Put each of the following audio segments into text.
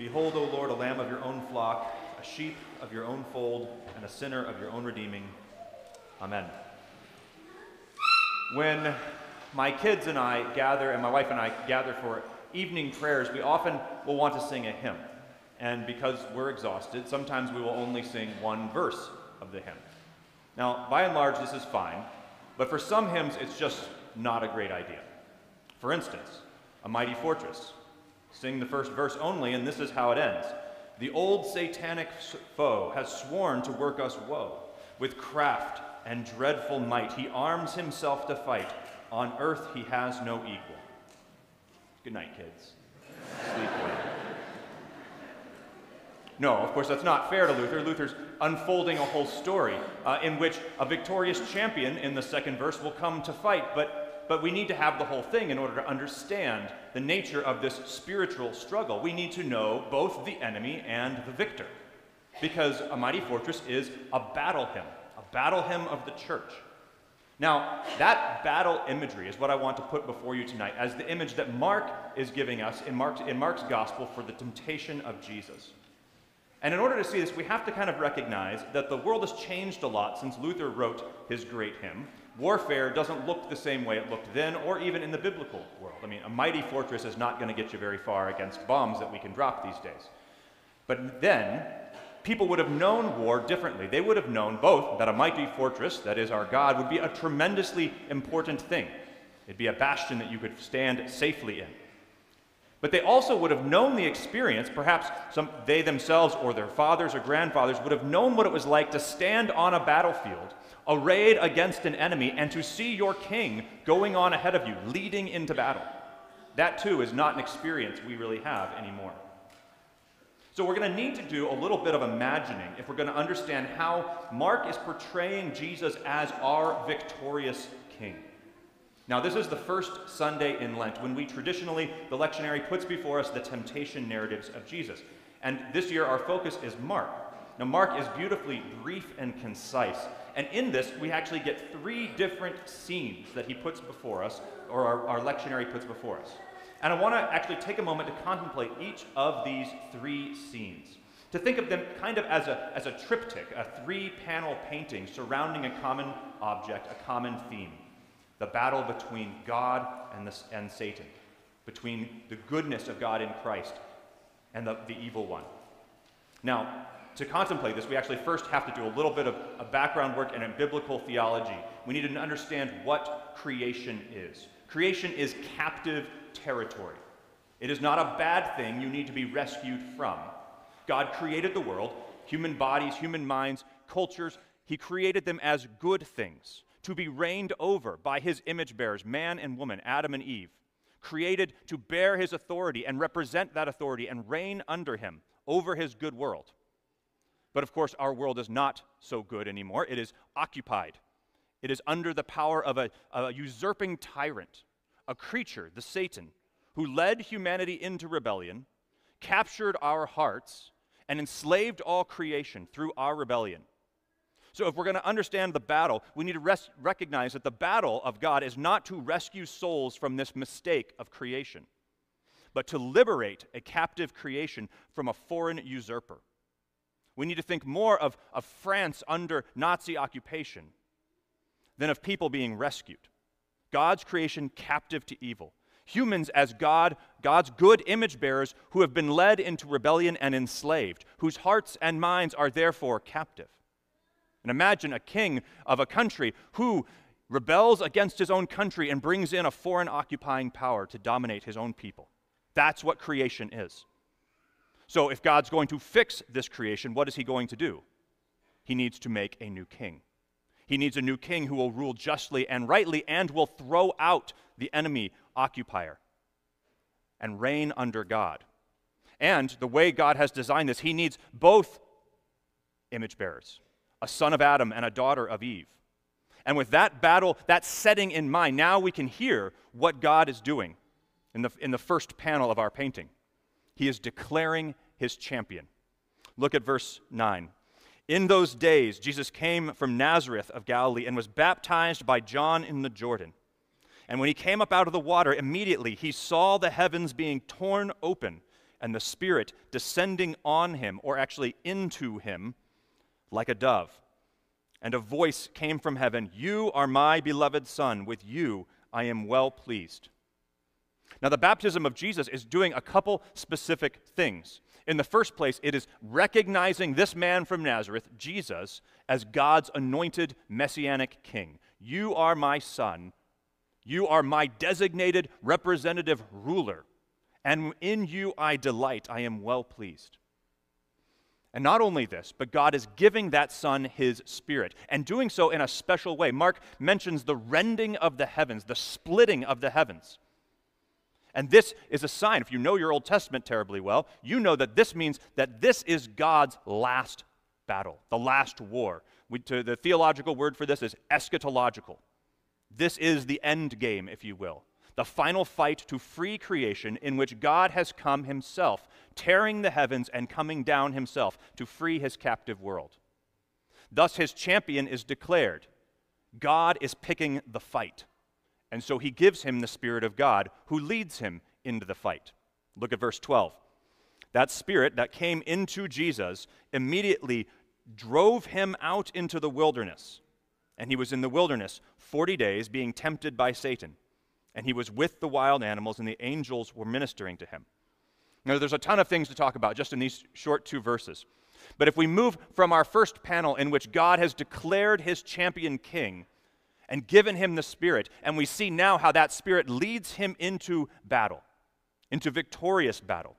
Behold, O Lord, a lamb of your own flock, a sheep of your own fold, and a sinner of your own redeeming. Amen. When my kids and I gather, and my wife and I gather for evening prayers, we often will want to sing a hymn. And because we're exhausted, sometimes we will only sing one verse of the hymn. Now, by and large, this is fine, but for some hymns, it's just not a great idea. For instance, A Mighty Fortress. Sing the first verse only, and this is how it ends. The old satanic foe has sworn to work us woe. With craft and dreadful might, he arms himself to fight. On earth he has no equal. Good night, kids. Sleep well. No, of course, that's not fair to Luther. Luther's unfolding a whole story uh, in which a victorious champion in the second verse will come to fight, but, but we need to have the whole thing in order to understand the nature of this spiritual struggle. We need to know both the enemy and the victor, because a mighty fortress is a battle hymn, a battle hymn of the church. Now, that battle imagery is what I want to put before you tonight as the image that Mark is giving us in Mark's, in Mark's gospel for the temptation of Jesus. And in order to see this, we have to kind of recognize that the world has changed a lot since Luther wrote his great hymn. Warfare doesn't look the same way it looked then, or even in the biblical world. I mean, a mighty fortress is not going to get you very far against bombs that we can drop these days. But then, people would have known war differently. They would have known both that a mighty fortress, that is our God, would be a tremendously important thing. It'd be a bastion that you could stand safely in. But they also would have known the experience, perhaps some, they themselves or their fathers or grandfathers would have known what it was like to stand on a battlefield, arrayed against an enemy, and to see your king going on ahead of you, leading into battle. That too is not an experience we really have anymore. So we're going to need to do a little bit of imagining if we're going to understand how Mark is portraying Jesus as our victorious king. Now, this is the first Sunday in Lent when we traditionally, the lectionary puts before us the temptation narratives of Jesus. And this year, our focus is Mark. Now, Mark is beautifully brief and concise. And in this, we actually get three different scenes that he puts before us, or our, our lectionary puts before us. And I want to actually take a moment to contemplate each of these three scenes, to think of them kind of as a, as a triptych, a three panel painting surrounding a common object, a common theme the battle between God and, the, and Satan, between the goodness of God in Christ and the, the evil one. Now, to contemplate this, we actually first have to do a little bit of a background work and a biblical theology. We need to understand what creation is. Creation is captive territory. It is not a bad thing you need to be rescued from. God created the world, human bodies, human minds, cultures. He created them as good things to be reigned over by his image bearers, man and woman, Adam and Eve, created to bear his authority and represent that authority and reign under him over his good world. But of course, our world is not so good anymore. It is occupied, it is under the power of a, a usurping tyrant, a creature, the Satan, who led humanity into rebellion, captured our hearts, and enslaved all creation through our rebellion. So, if we're going to understand the battle, we need to res- recognize that the battle of God is not to rescue souls from this mistake of creation, but to liberate a captive creation from a foreign usurper. We need to think more of, of France under Nazi occupation than of people being rescued. God's creation captive to evil. Humans as God, God's good image bearers who have been led into rebellion and enslaved, whose hearts and minds are therefore captive. And imagine a king of a country who rebels against his own country and brings in a foreign occupying power to dominate his own people. That's what creation is. So, if God's going to fix this creation, what is he going to do? He needs to make a new king. He needs a new king who will rule justly and rightly and will throw out the enemy occupier and reign under God. And the way God has designed this, he needs both image bearers a son of Adam and a daughter of Eve. And with that battle, that setting in mind, now we can hear what God is doing in the, in the first panel of our painting. He is declaring his champion. Look at verse 9. In those days, Jesus came from Nazareth of Galilee and was baptized by John in the Jordan. And when he came up out of the water, immediately he saw the heavens being torn open and the Spirit descending on him, or actually into him, like a dove. And a voice came from heaven You are my beloved Son, with you I am well pleased. Now, the baptism of Jesus is doing a couple specific things. In the first place, it is recognizing this man from Nazareth, Jesus, as God's anointed messianic king. You are my son. You are my designated representative ruler. And in you I delight. I am well pleased. And not only this, but God is giving that Son His Spirit, and doing so in a special way. Mark mentions the rending of the heavens, the splitting of the heavens. And this is a sign. If you know your Old Testament terribly well, you know that this means that this is God's last battle, the last war. We, to, the theological word for this is eschatological. This is the end game, if you will the final fight to free creation in which God has come himself, tearing the heavens and coming down himself to free his captive world. Thus, his champion is declared. God is picking the fight. And so he gives him the Spirit of God who leads him into the fight. Look at verse 12. That Spirit that came into Jesus immediately drove him out into the wilderness. And he was in the wilderness 40 days being tempted by Satan and he was with the wild animals, and the angels were ministering to him. Now, there's a ton of things to talk about just in these short two verses. But if we move from our first panel, in which God has declared his champion king and given him the Spirit, and we see now how that Spirit leads him into battle, into victorious battle.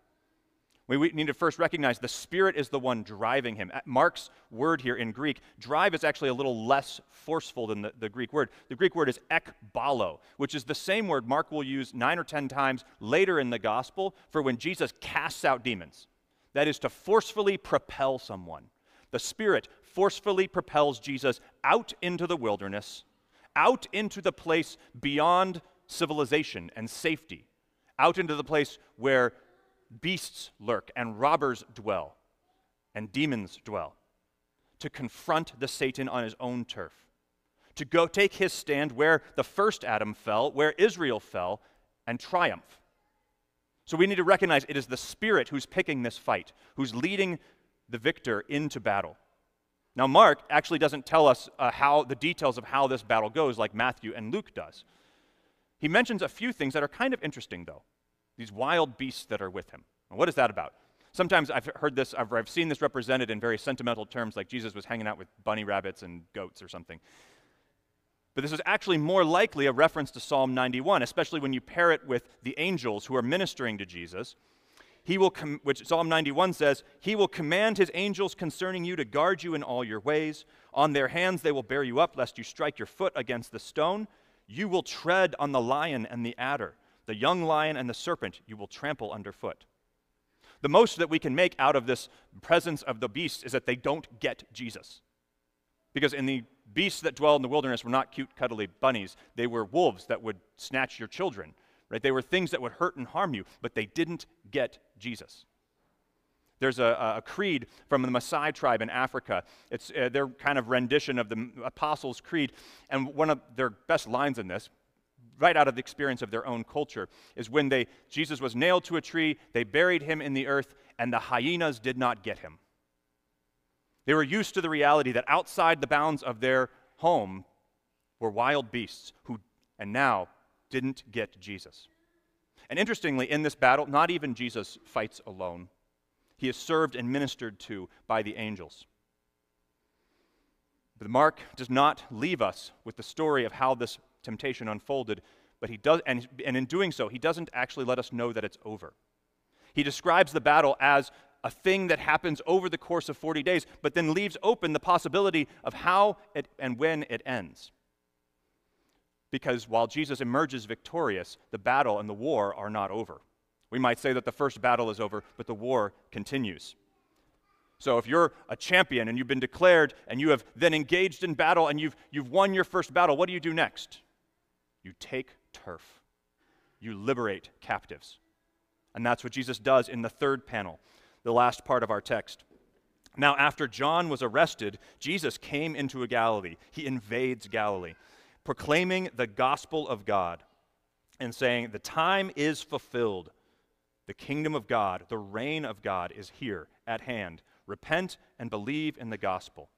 We need to first recognize the Spirit is the one driving him. Mark's word here in Greek, drive is actually a little less forceful than the, the Greek word. The Greek word is ekbalo, which is the same word Mark will use nine or ten times later in the gospel for when Jesus casts out demons. That is to forcefully propel someone. The Spirit forcefully propels Jesus out into the wilderness, out into the place beyond civilization and safety, out into the place where beasts lurk, and robbers dwell, and demons dwell, to confront the Satan on his own turf, to go take his stand where the first Adam fell, where Israel fell, and triumph. So we need to recognize it is the Spirit who's picking this fight, who's leading the victor into battle. Now, Mark actually doesn't tell us uh, how the details of how this battle goes like Matthew and Luke does. He mentions a few things that are kind of interesting, though these wild beasts that are with him. what is that about? Sometimes I've heard this, I've, I've seen this represented in very sentimental terms, like Jesus was hanging out with bunny rabbits and goats or something. But this is actually more likely a reference to Psalm 91, especially when you pair it with the angels who are ministering to Jesus. He will com- which Psalm 91 says, He will command His angels concerning you to guard you in all your ways. On their hands they will bear you up, lest you strike your foot against the stone. You will tread on the lion and the adder. The young lion and the serpent you will trample underfoot. The most that we can make out of this presence of the beasts is that they don't get Jesus. Because in the beasts that dwell in the wilderness were not cute, cuddly bunnies. They were wolves that would snatch your children, right? They were things that would hurt and harm you, but they didn't get Jesus. There's a, a creed from the Maasai tribe in Africa. It's uh, their kind of rendition of the Apostles' Creed. And one of their best lines in this, right out of the experience of their own culture, is when they, Jesus was nailed to a tree, they buried him in the earth, and the hyenas did not get him. They were used to the reality that outside the bounds of their home were wild beasts who, and now, didn't get Jesus. And interestingly, in this battle, not even Jesus fights alone. He is served and ministered to by the angels. But Mark does not leave us with the story of how this temptation unfolded, but he does, and, and in doing so, he doesn't actually let us know that it's over. He describes the battle as a thing that happens over the course of 40 days, but then leaves open the possibility of how it, and when it ends. Because while Jesus emerges victorious, the battle and the war are not over. We might say that the first battle is over, but the war continues. So if you're a champion and you've been declared and you have then engaged in battle and you've, you've won your first battle, what do you do next? You take turf, you liberate captives. And that's what Jesus does in the third panel, the last part of our text. Now, after John was arrested, Jesus came into Galilee. He invades Galilee, proclaiming the gospel of God and saying, The time is fulfilled, The kingdom of God, the reign of God is here at hand. Repent and believe in the gospel.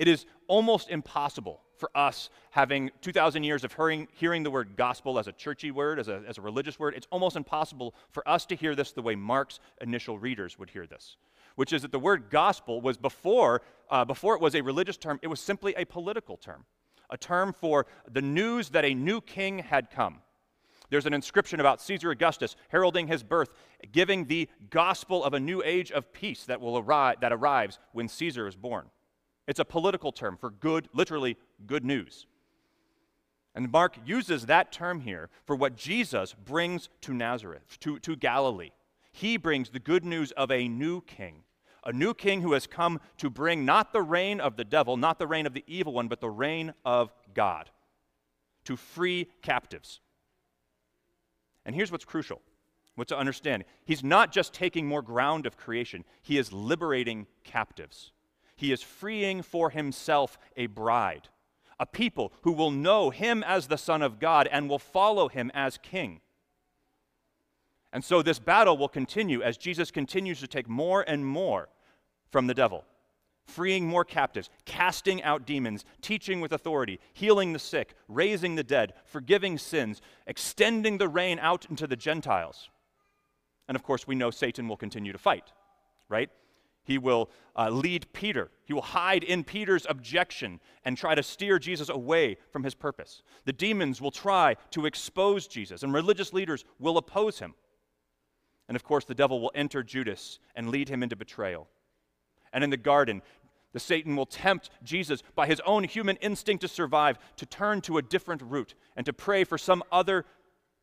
It is almost impossible for us, having 2,000 years of hearing, hearing the word gospel as a churchy word, as a, as a religious word, it's almost impossible for us to hear this the way Mark's initial readers would hear this, which is that the word gospel was before, uh, before it was a religious term, it was simply a political term, a term for the news that a new king had come. There's an inscription about Caesar Augustus heralding his birth, giving the gospel of a new age of peace that will arrive that arrives when Caesar is born. It's a political term for good, literally good news. And Mark uses that term here for what Jesus brings to Nazareth, to, to Galilee. He brings the good news of a new king, a new king who has come to bring not the reign of the devil, not the reign of the evil one, but the reign of God, to free captives. And here's what's crucial what to understand He's not just taking more ground of creation, He is liberating captives. He is freeing for Himself a bride, a people who will know Him as the Son of God and will follow Him as King. And so this battle will continue as Jesus continues to take more and more from the devil freeing more captives, casting out demons, teaching with authority, healing the sick, raising the dead, forgiving sins, extending the reign out into the Gentiles. And of course, we know Satan will continue to fight, right? He will uh, lead Peter. He will hide in Peter's objection and try to steer Jesus away from his purpose. The demons will try to expose Jesus, and religious leaders will oppose him. And of course, the devil will enter Judas and lead him into betrayal. And in the garden, the Satan will tempt Jesus by his own human instinct to survive to turn to a different route and to pray for some other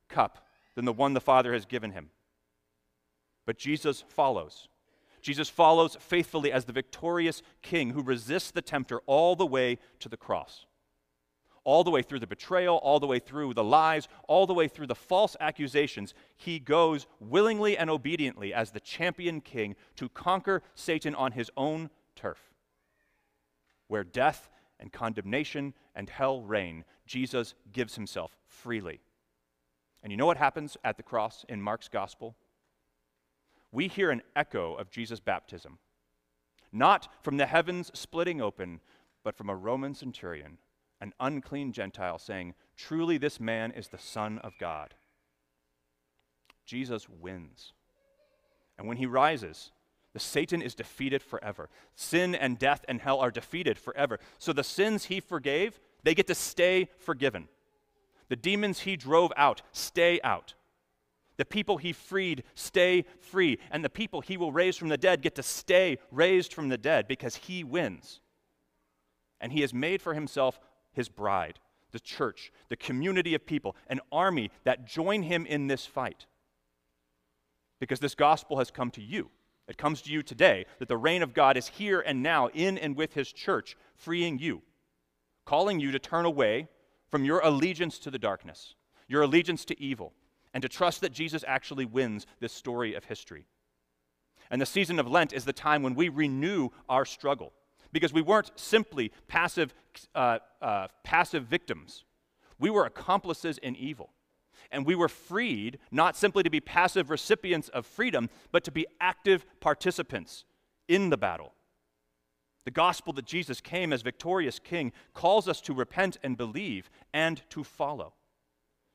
cup than the one the Father has given him. But Jesus follows. Jesus follows faithfully as the victorious king who resists the tempter all the way to the cross. All the way through the betrayal, all the way through the lies, all the way through the false accusations, he goes willingly and obediently as the champion king to conquer Satan on his own turf where death and condemnation and hell reign, Jesus gives himself freely. And you know what happens at the cross in Mark's gospel? We hear an echo of Jesus' baptism, not from the heavens splitting open, but from a Roman centurion, an unclean Gentile, saying, Truly, this man is the Son of God. Jesus wins. And when he rises, the Satan is defeated forever. Sin and death and hell are defeated forever. So the sins he forgave, they get to stay forgiven. The demons he drove out stay out. The people he freed stay free. And the people he will raise from the dead get to stay raised from the dead because he wins. And he has made for himself his bride, the church, the community of people, an army that join him in this fight. Because this gospel has come to you. It comes to you today that the reign of God is here and now in and with his church, freeing you, calling you to turn away from your allegiance to the darkness, your allegiance to evil, and to trust that Jesus actually wins this story of history. And the season of Lent is the time when we renew our struggle because we weren't simply passive, uh, uh, passive victims, we were accomplices in evil. And we were freed not simply to be passive recipients of freedom, but to be active participants in the battle. The gospel that Jesus came as victorious king calls us to repent and believe and to follow,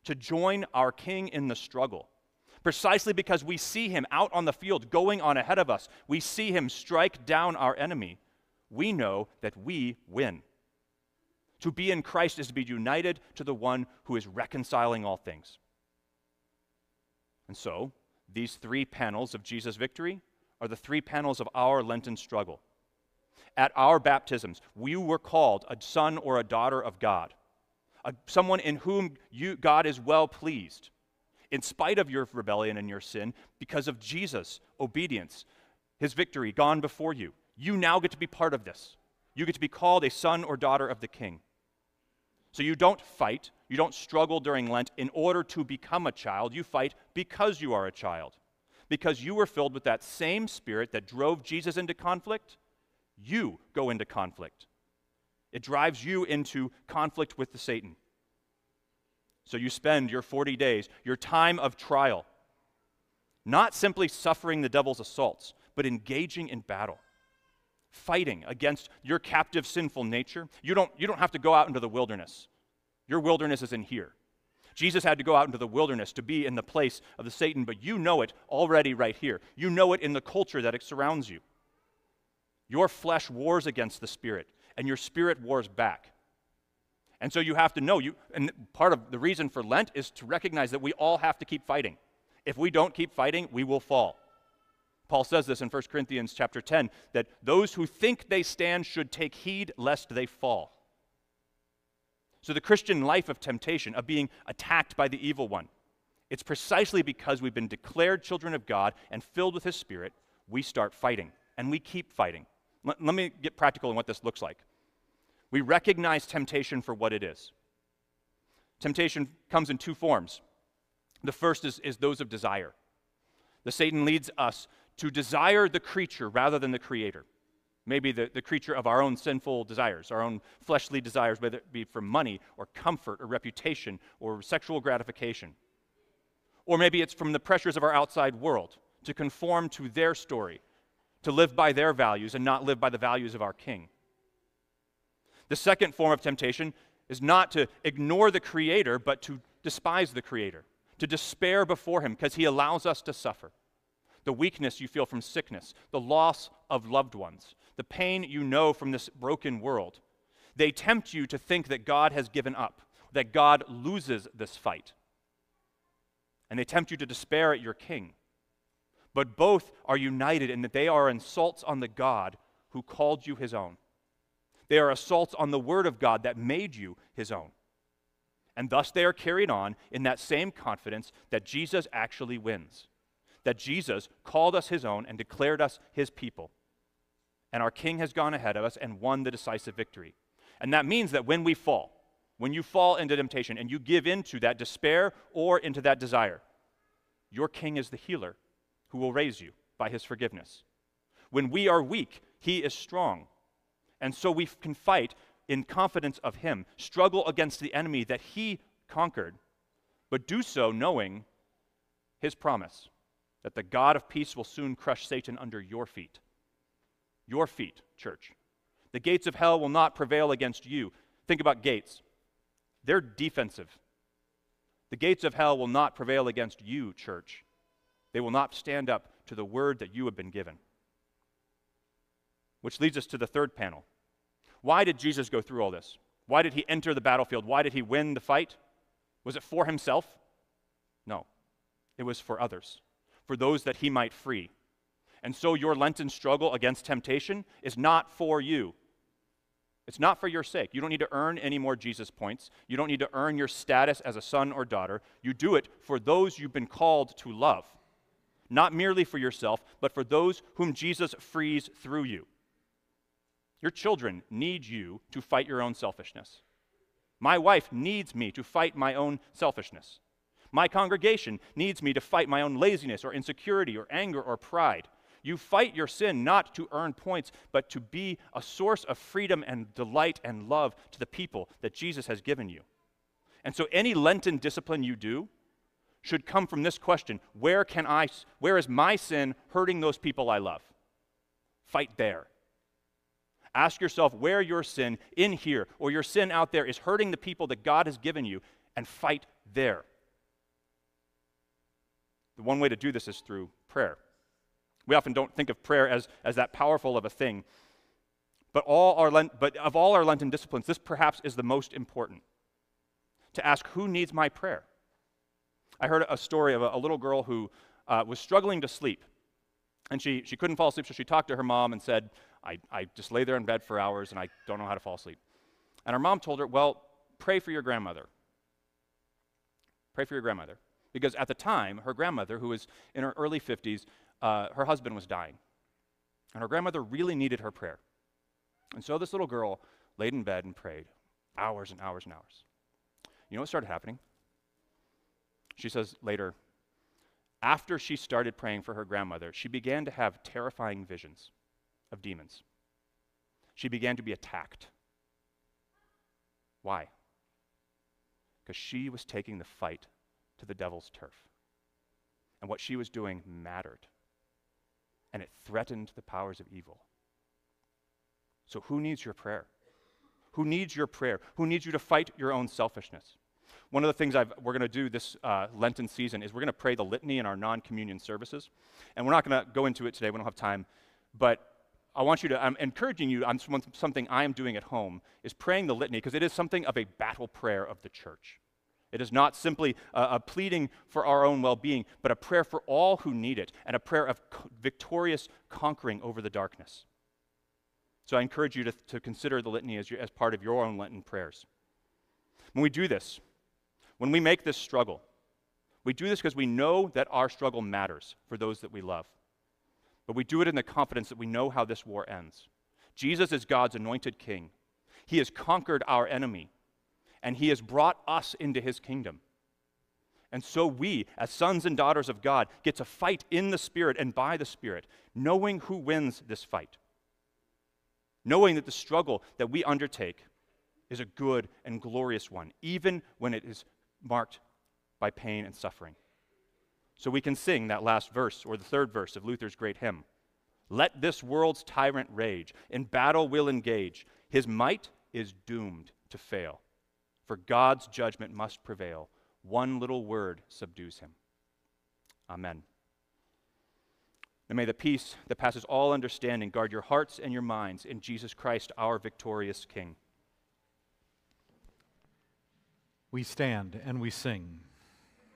to join our king in the struggle. Precisely because we see him out on the field going on ahead of us, we see him strike down our enemy, we know that we win. To be in Christ is to be united to the one who is reconciling all things. And so, these three panels of Jesus' victory are the three panels of our Lenten struggle. At our baptisms, we were called a son or a daughter of God, a, someone in whom you, God is well pleased, in spite of your rebellion and your sin, because of Jesus' obedience, his victory gone before you. You now get to be part of this. You get to be called a son or daughter of the king. So you don't fight, you don't struggle during Lent in order to become a child. You fight because you are a child. Because you were filled with that same spirit that drove Jesus into conflict, you go into conflict. It drives you into conflict with the Satan. So you spend your 40 days, your time of trial, Not simply suffering the devil's assaults, but engaging in battle, fighting against your captive sinful nature. You don't, you don't have to go out into the wilderness. Your wilderness is in here. Jesus had to go out into the wilderness to be in the place of the Satan, but you know it already right here. You know it in the culture that it surrounds you. Your flesh wars against the spirit, and your spirit wars back. And so you have to know you and part of the reason for Lent is to recognize that we all have to keep fighting. If we don't keep fighting, we will fall. Paul says this in 1 Corinthians chapter 10 that those who think they stand should take heed lest they fall. So the Christian life of temptation, of being attacked by the evil one, it's precisely because we've been declared children of God and filled with his spirit, we start fighting and we keep fighting. Let, let me get practical in what this looks like. We recognize temptation for what it is. Temptation comes in two forms. The first is, is those of desire. The Satan leads us to desire the creature rather than the creator. Maybe the, the creature of our own sinful desires, our own fleshly desires, whether it be for money or comfort or reputation or sexual gratification. Or maybe it's from the pressures of our outside world to conform to their story, to live by their values and not live by the values of our King. The second form of temptation is not to ignore the Creator, but to despise the Creator, to despair before Him because He allows us to suffer. The weakness you feel from sickness, the loss of loved ones, the pain you know from this broken world. They tempt you to think that God has given up, that God loses this fight. And they tempt you to despair at your King. But both are united in that they are insults on the God who called you His own. They are assaults on the Word of God that made you his own. And thus they are carried on in that same confidence that Jesus actually wins, that Jesus called us his own and declared us his people. And our King has gone ahead of us and won the decisive victory. And that means that when we fall, when you fall into temptation and you give in to that despair or into that desire, your King is the healer who will raise you by his forgiveness. When we are weak, he is strong and so we can fight in confidence of Him, struggle against the enemy that He conquered, but do so knowing His promise that the God of peace will soon crush Satan under your feet. Your feet, church. The gates of hell will not prevail against you. Think about gates, they're defensive. The gates of hell will not prevail against you, church. They will not stand up to the word that you have been given. Which leads us to the third panel why did Jesus go through all this? Why did he enter the battlefield? Why did he win the fight? Was it for himself? No. It was for others, for those that he might free. And so your Lenten struggle against temptation is not for you. It's not for your sake. You don't need to earn any more Jesus points. You don't need to earn your status as a son or daughter. You do it for those you've been called to love. Not merely for yourself, but for those whom Jesus frees through you. Your children need you to fight your own selfishness. My wife needs me to fight my own selfishness. My congregation needs me to fight my own laziness or insecurity or anger or pride. You fight your sin not to earn points, but to be a source of freedom and delight and love to the people that Jesus has given you. And so any Lenten discipline you do should come from this question where can I where is my sin hurting those people I love? Fight there. Ask yourself where your sin in here or your sin out there is hurting the people that God has given you and fight there. The one way to do this is through prayer. We often don't think of prayer as, as that powerful of a thing. But, all our but of all our Lenten disciplines, this perhaps is the most important to ask who needs my prayer. I heard a story of a, a little girl who uh, was struggling to sleep. And she, she couldn't fall asleep, so she talked to her mom and said, I, I just lay there in bed for hours and I don't know how to fall asleep. And her mom told her, Well, pray for your grandmother. Pray for your grandmother. Because at the time, her grandmother, who was in her early 50s, uh, her husband was dying. And her grandmother really needed her prayer. And so this little girl laid in bed and prayed hours and hours and hours. You know what started happening? She says later, after she started praying for her grandmother, she began to have terrifying visions of demons. She began to be attacked. Why? Because she was taking the fight to the devil's turf. and what she was doing mattered. And it threatened the powers of evil. So, who needs your prayer? Who needs your prayer? Who needs you to fight your own selfishness? One of the things I've, we're going to do this uh, Lenten season is we're going to pray the litany in our non communion services. And we're not going to go into it today, we don't have time. But I want you to, I'm encouraging you on something I am doing at home, is praying the litany, because it is something of a battle prayer of the church. It is not simply a, a pleading for our own well being, but a prayer for all who need it, and a prayer of co- victorious conquering over the darkness. So I encourage you to, to consider the litany as, your, as part of your own Lenten prayers. When we do this, when we make this struggle, we do this because we know that our struggle matters for those that we love. But we do it in the confidence that we know how this war ends. Jesus is God's anointed king. He has conquered our enemy, and he has brought us into his kingdom. And so we, as sons and daughters of God, get to fight in the Spirit and by the Spirit, knowing who wins this fight. Knowing that the struggle that we undertake is a good and glorious one, even when it is marked by pain and suffering. So we can sing that last verse, or the third verse of Luther's great hymn. Let this world's tyrant rage, in battle will engage. His might is doomed to fail, for God's judgment must prevail. One little word subdues him. Amen. And may the peace that passes all understanding guard your hearts and your minds in Jesus Christ, our victorious King. We stand and we sing.